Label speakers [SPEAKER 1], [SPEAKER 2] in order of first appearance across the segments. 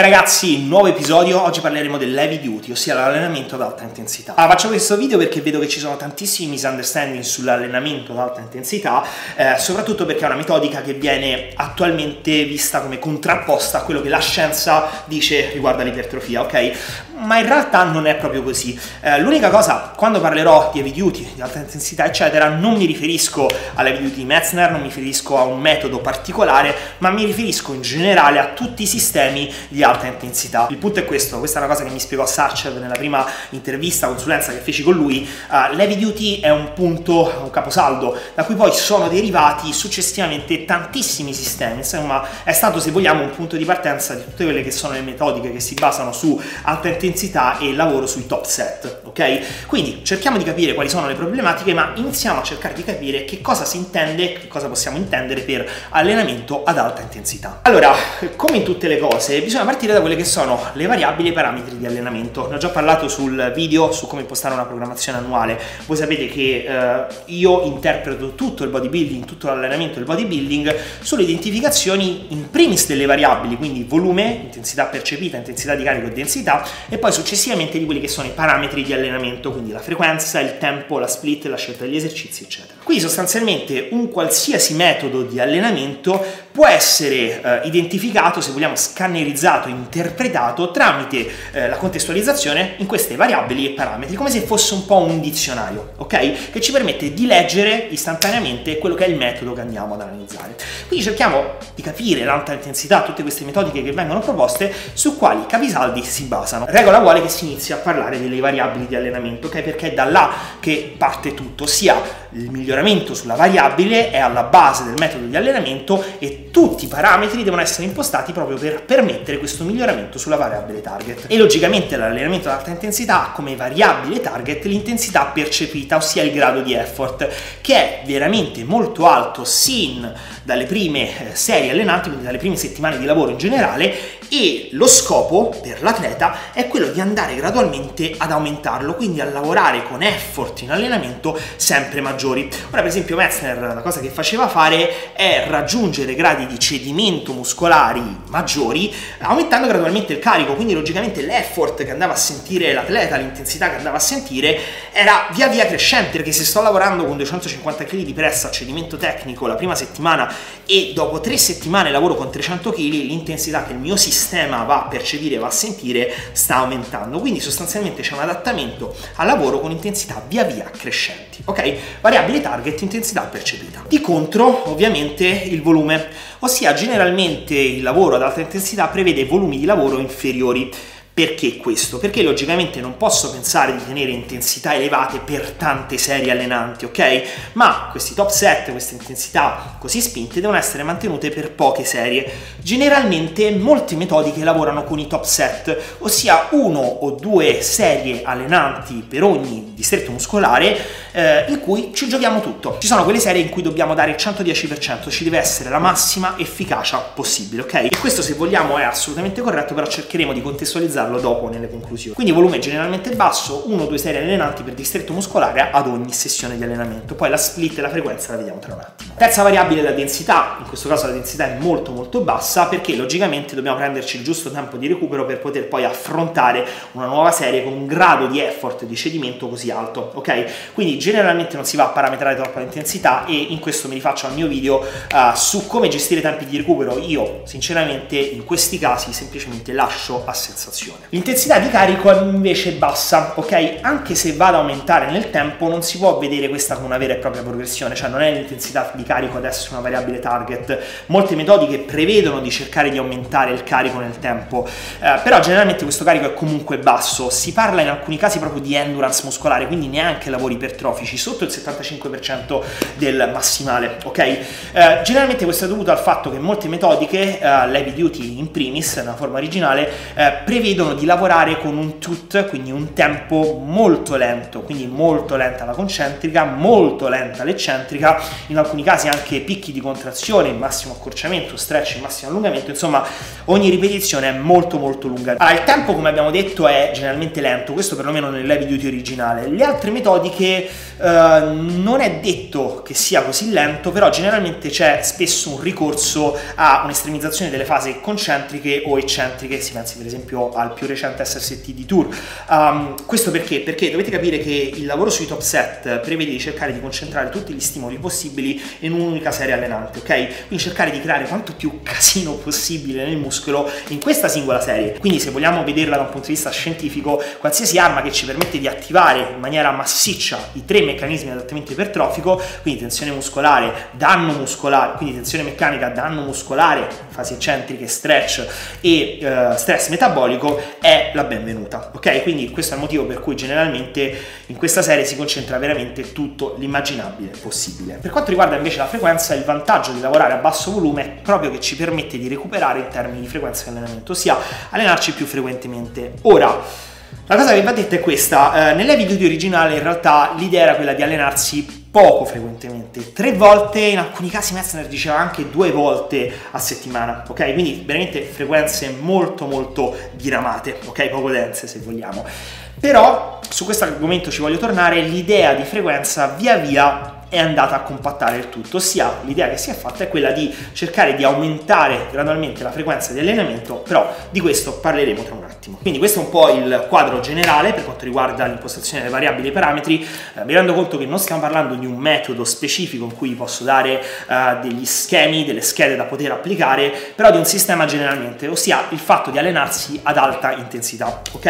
[SPEAKER 1] ragazzi, nuovo episodio, oggi parleremo dell'heavy duty, ossia l'allenamento ad alta intensità. Ah, faccio questo video perché vedo che ci sono tantissimi misunderstanding sull'allenamento ad alta intensità, eh, soprattutto perché è una metodica che viene attualmente vista come contrapposta a quello che la scienza dice riguardo all'ipertrofia, ok? Ma in realtà non è proprio così. Eh, l'unica cosa, quando parlerò di heavy duty, di alta intensità, eccetera, non mi riferisco all'heavy duty di Metzner, non mi riferisco a un metodo particolare, ma mi riferisco in generale a tutti i sistemi di alta intensità. Il punto è questo, questa è una cosa che mi spiegò Sarchev nella prima intervista, consulenza che feci con lui, uh, l'heavy duty è un punto, un caposaldo, da cui poi sono derivati successivamente tantissimi sistemi, insomma è stato se vogliamo un punto di partenza di tutte quelle che sono le metodiche che si basano su alta intensità e lavoro sui top set, ok? Quindi cerchiamo di capire quali sono le problematiche, ma iniziamo a cercare di capire che cosa si intende, che cosa possiamo intendere per allenamento ad alta intensità. Allora, come in tutte le cose, bisogna partire da quelle che sono le variabili e i parametri di allenamento. Ne ho già parlato sul video su come impostare una programmazione annuale. Voi sapete che eh, io interpreto tutto il bodybuilding, tutto l'allenamento del bodybuilding sulle identificazioni in primis delle variabili, quindi volume, intensità percepita, intensità di carico e densità, e poi successivamente di quelli che sono i parametri di allenamento, quindi la frequenza, il tempo, la split, la scelta degli esercizi, eccetera. Quindi sostanzialmente un qualsiasi metodo di allenamento può essere eh, identificato, se vogliamo, scannerizzato interpretato tramite eh, la contestualizzazione in queste variabili e parametri, come se fosse un po' un dizionario, ok? Che ci permette di leggere istantaneamente quello che è il metodo che andiamo ad analizzare. Quindi cerchiamo di capire l'alta intensità, tutte queste metodiche che vengono proposte, su quali capisaldi si basano. Regola vuole che si inizi a parlare delle variabili di allenamento, ok? Perché è da là che parte tutto, sia il miglioramento sulla variabile è alla base del metodo di allenamento e tutti i parametri devono essere impostati proprio per permettere questo miglioramento sulla variabile target. E logicamente l'allenamento ad alta intensità ha come variabile target l'intensità percepita, ossia il grado di effort, che è veramente molto alto sin dalle prime eh, serie allenanti, quindi dalle prime settimane di lavoro in generale, e lo scopo per l'atleta è quello di andare gradualmente ad aumentarlo, quindi a lavorare con effort in allenamento sempre maggiori. Ora, per esempio, Metzner la cosa che faceva fare è raggiungere gradi di cedimento muscolari maggiori, aumentando gradualmente il carico, quindi logicamente l'effort che andava a sentire l'atleta, l'intensità che andava a sentire era via via crescente, perché se sto lavorando con 250 kg di pressa a cedimento tecnico la prima settimana e dopo tre settimane lavoro con 300 kg, l'intensità che il mio sistema va a percepire, va a sentire, sta aumentando. Quindi sostanzialmente c'è un adattamento al lavoro con intensità via via crescenti. Ok? Variabile target, intensità percepita. Di contro, ovviamente, il volume, ossia generalmente il lavoro ad alta intensità prevede volumi di lavoro inferiori perché questo? Perché logicamente non posso pensare di tenere intensità elevate per tante serie allenanti, ok? Ma questi top set, queste intensità così spinte devono essere mantenute per poche serie. Generalmente molte metodiche lavorano con i top set, ossia uno o due serie allenanti per ogni distretto muscolare eh, in cui ci giochiamo tutto. Ci sono quelle serie in cui dobbiamo dare il 110%, ci deve essere la massima efficacia possibile, ok? E questo se vogliamo è assolutamente corretto, però cercheremo di contestualizzare analizzarlo dopo nelle conclusioni. Quindi volume generalmente basso, uno o due serie allenanti per distretto muscolare ad ogni sessione di allenamento. Poi la split e la frequenza la vediamo tra un attimo. Terza variabile è la densità, in questo caso la densità è molto molto bassa perché logicamente dobbiamo prenderci il giusto tempo di recupero per poter poi affrontare una nuova serie con un grado di effort di cedimento così alto, ok? Quindi generalmente non si va a parametrare troppo l'intensità e in questo mi rifaccio al mio video uh, su come gestire i tempi di recupero. Io sinceramente in questi casi semplicemente lascio a sensazione. L'intensità di carico è invece bassa, ok? Anche se va ad aumentare nel tempo non si può vedere questa come una vera e propria progressione, cioè non è l'intensità di carico adesso una variabile target. Molte metodiche prevedono di cercare di aumentare il carico nel tempo, eh, però generalmente questo carico è comunque basso. Si parla in alcuni casi proprio di endurance muscolare, quindi neanche lavori ipertrofici, sotto il 75% del massimale, ok? Eh, generalmente questo è dovuto al fatto che molte metodiche, eh, l'heavy duty in primis, nella forma originale, eh, prevedono chiedono di lavorare con un tut, quindi un tempo molto lento, quindi molto lenta la concentrica, molto lenta l'eccentrica, in alcuni casi anche picchi di contrazione, massimo accorciamento, stretch, massimo allungamento, insomma ogni ripetizione è molto molto lunga. Allora, il tempo come abbiamo detto è generalmente lento, questo perlomeno nell'heavy duty originale. Le altre metodiche eh, non è detto che sia così lento, però generalmente c'è spesso un ricorso a un'estremizzazione delle fasi concentriche o eccentriche, si pensi per esempio al più recente SST di Tour. Um, questo perché? Perché dovete capire che il lavoro sui top set prevede di cercare di concentrare tutti gli stimoli possibili in un'unica serie allenante, ok? Quindi cercare di creare quanto più casino possibile nel muscolo in questa singola serie. Quindi se vogliamo vederla da un punto di vista scientifico, qualsiasi arma che ci permette di attivare in maniera massiccia i tre meccanismi di adattamento ipertrofico, quindi tensione muscolare, danno muscolare, quindi tensione meccanica, danno muscolare, fasi eccentriche, stretch e uh, stress metabolico, è la benvenuta, ok? Quindi questo è il motivo per cui generalmente in questa serie si concentra veramente tutto l'immaginabile possibile. Per quanto riguarda invece la frequenza, il vantaggio di lavorare a basso volume è proprio che ci permette di recuperare in termini di frequenza di allenamento, ossia allenarci più frequentemente. Ora, la cosa che va detta è questa, eh, nelle video di originale in realtà l'idea era quella di allenarsi poco frequentemente, tre volte, in alcuni casi Metzner diceva anche due volte a settimana, ok? Quindi veramente frequenze molto molto diramate, ok? Poco dense se vogliamo. Però su questo argomento ci voglio tornare, l'idea di frequenza via via è andata a compattare il tutto, ossia l'idea che si è fatta è quella di cercare di aumentare gradualmente la frequenza di allenamento, però di questo parleremo tra un attimo. Quindi questo è un po' il quadro generale per quanto riguarda l'impostazione delle variabili e parametri, eh, mi rendo conto che non stiamo parlando di un metodo specifico in cui posso dare eh, degli schemi, delle schede da poter applicare, però di un sistema generalmente, ossia il fatto di allenarsi ad alta intensità, ok?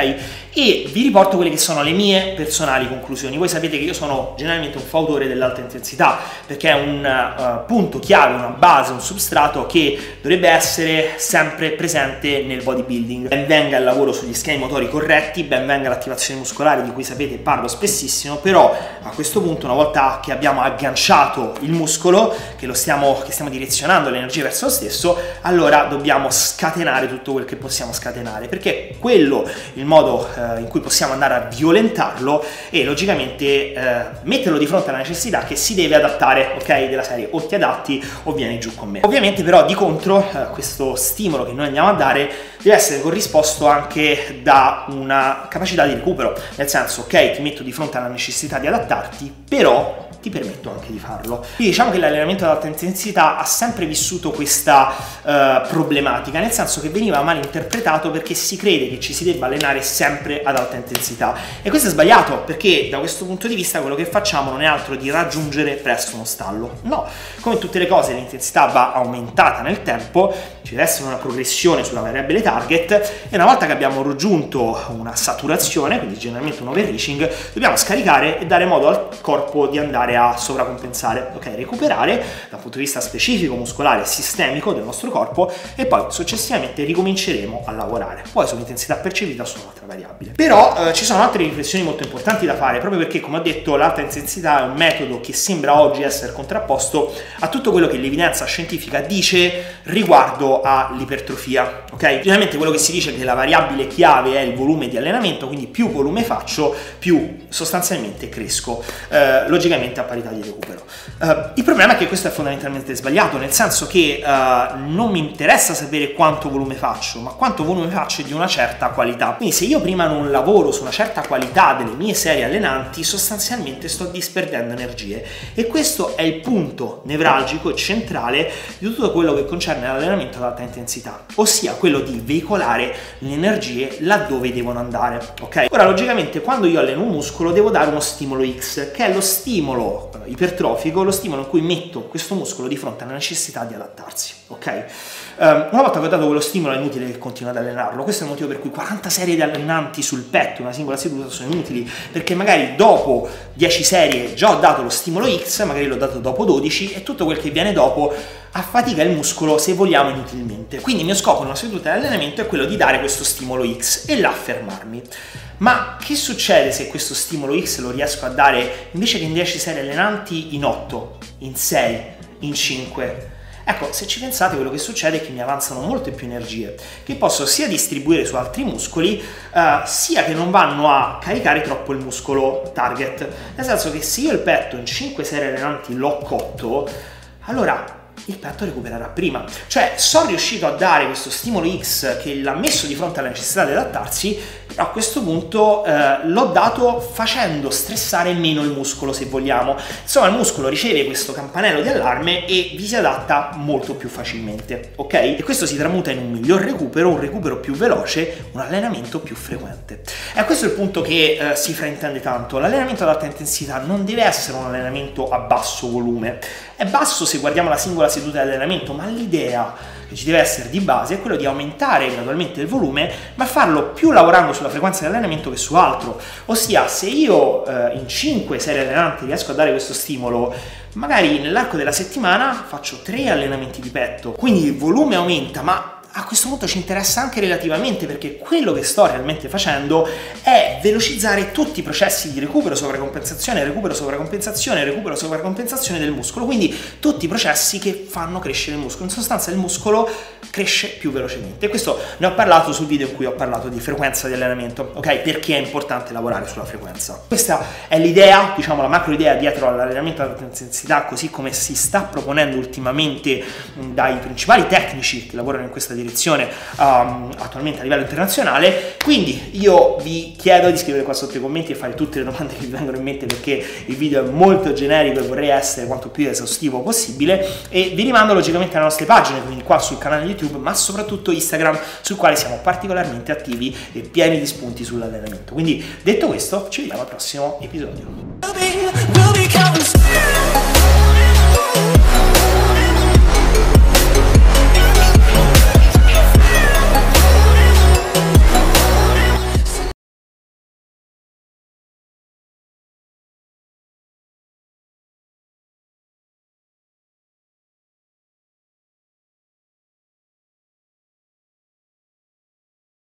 [SPEAKER 1] E vi riporto quelle che sono le mie personali conclusioni. Voi sapete che io sono generalmente un fautore dell'alta intensità, perché è un uh, punto chiave, una base, un substrato che dovrebbe essere sempre presente nel bodybuilding. Ben venga il lavoro sugli schemi motori corretti, ben venga l'attivazione muscolare di cui sapete parlo spessissimo, però a questo punto una volta che abbiamo agganciato il muscolo, che stiamo, che stiamo direzionando l'energia verso lo stesso, allora dobbiamo scatenare tutto quel che possiamo scatenare, perché quello il modo eh, in cui possiamo andare a violentarlo e logicamente eh, metterlo di fronte alla necessità che si deve adattare, ok? Della serie o ti adatti o vieni giù con me. Ovviamente però di contro eh, questo stimolo che noi andiamo a dare deve essere corrisposto anche da una capacità di recupero, nel senso ok ti metto di fronte alla necessità di adattarti, però ti permetto anche di farlo. Quindi diciamo che l'allenamento ad alta intensità ha sempre vissuto questa uh, problematica, nel senso che veniva mal interpretato perché si crede che ci si debba allenare sempre ad alta intensità. E questo è sbagliato perché da questo punto di vista quello che facciamo non è altro di raggiungere presto uno stallo. No, come tutte le cose l'intensità va aumentata nel tempo, ci deve essere una progressione sulla variabile target e una volta che abbiamo raggiunto una saturazione, quindi generalmente un overreaching, dobbiamo scaricare e dare modo al corpo di andare a sovracompensare, ok? Recuperare dal punto di vista specifico, muscolare, sistemico del nostro corpo e poi successivamente ricominceremo a lavorare. Poi sull'intensità percepita sono un'altra variabile. Però eh, ci sono altre riflessioni molto importanti da fare, proprio perché, come ho detto, l'alta intensità è un metodo che sembra oggi essere contrapposto a tutto quello che l'evidenza scientifica dice riguardo all'ipertrofia, ok? Finalmente quello che si dice è che la variabile chiave è il volume di allenamento, quindi più volume faccio, più sostanzialmente cresco. Eh, logicamente a parità di recupero. Uh, il problema è che questo è fondamentalmente sbagliato, nel senso che uh, non mi interessa sapere quanto volume faccio, ma quanto volume faccio di una certa qualità. Quindi se io prima non lavoro su una certa qualità delle mie serie allenanti, sostanzialmente sto disperdendo energie. E questo è il punto nevralgico e centrale di tutto quello che concerne l'allenamento alta intensità, ossia quello di veicolare le energie laddove devono andare. Ok? Ora, logicamente, quando io alleno un muscolo, devo dare uno stimolo X, che è lo stimolo eh, ipertrofico, lo stimolo in cui metto questo muscolo di fronte alla necessità di adattarsi, ok? Um, una volta che ho dato quello stimolo è inutile che continui ad allenarlo, questo è il motivo per cui 40 serie di allenanti sul petto, una singola seduta, sono inutili, perché magari dopo 10 serie già ho dato lo stimolo X, magari l'ho dato dopo 12 e tutto quel che viene dopo affatica il muscolo se vogliamo inutilmente. Quindi il mio scopo in una seduta di allenamento è quello di dare questo stimolo X e là fermarmi. Ma che succede se questo stimolo X lo riesco a dare invece che in 10 serie allenanti in 8, in 6, in 5? Ecco, se ci pensate, quello che succede è che mi avanzano molte più energie, che posso sia distribuire su altri muscoli, eh, sia che non vanno a caricare troppo il muscolo target. Nel senso che se io il petto in 5 serie allenanti l'ho cotto, allora il petto recupererà prima. Cioè, sono riuscito a dare questo stimolo X che l'ha messo di fronte alla necessità di adattarsi, a questo punto eh, l'ho dato facendo stressare meno il muscolo, se vogliamo. Insomma, il muscolo riceve questo campanello di allarme e vi si adatta molto più facilmente, ok? E questo si tramuta in un miglior recupero, un recupero più veloce, un allenamento più frequente. E questo è il punto che eh, si fraintende tanto. L'allenamento ad alta intensità non deve essere un allenamento a basso volume. È basso se guardiamo la singola seduta di allenamento, ma l'idea che ci deve essere di base è quello di aumentare gradualmente il volume, ma farlo più lavorando sulla frequenza di allenamento che su altro. Ossia, se io eh, in 5 serie allenanti riesco a dare questo stimolo, magari nell'arco della settimana faccio 3 allenamenti di petto, quindi il volume aumenta, ma a questo punto ci interessa anche relativamente perché quello che sto realmente facendo è velocizzare tutti i processi di recupero, sovracompensazione, recupero, sovracompensazione, recupero, sovracompensazione del muscolo, quindi tutti i processi che fanno crescere il muscolo. In sostanza il muscolo cresce più velocemente. Questo ne ho parlato sul video in cui ho parlato di frequenza di allenamento, ok? Perché è importante lavorare sulla frequenza. Questa è l'idea, diciamo la macro idea dietro all'allenamento ad alta intensità, così come si sta proponendo ultimamente dai principali tecnici che lavorano in questa direzione um, attualmente a livello internazionale. Quindi io vi chiedo di scrivere qua sotto i commenti e fare tutte le domande che vi vengono in mente perché il video è molto generico e vorrei essere quanto più esaustivo possibile e vi rimando logicamente alle nostre pagine, quindi qua sul canale YouTube, ma soprattutto Instagram, sul quale siamo particolarmente attivi e pieni di spunti sull'allenamento. Quindi detto questo, ci vediamo al prossimo episodio.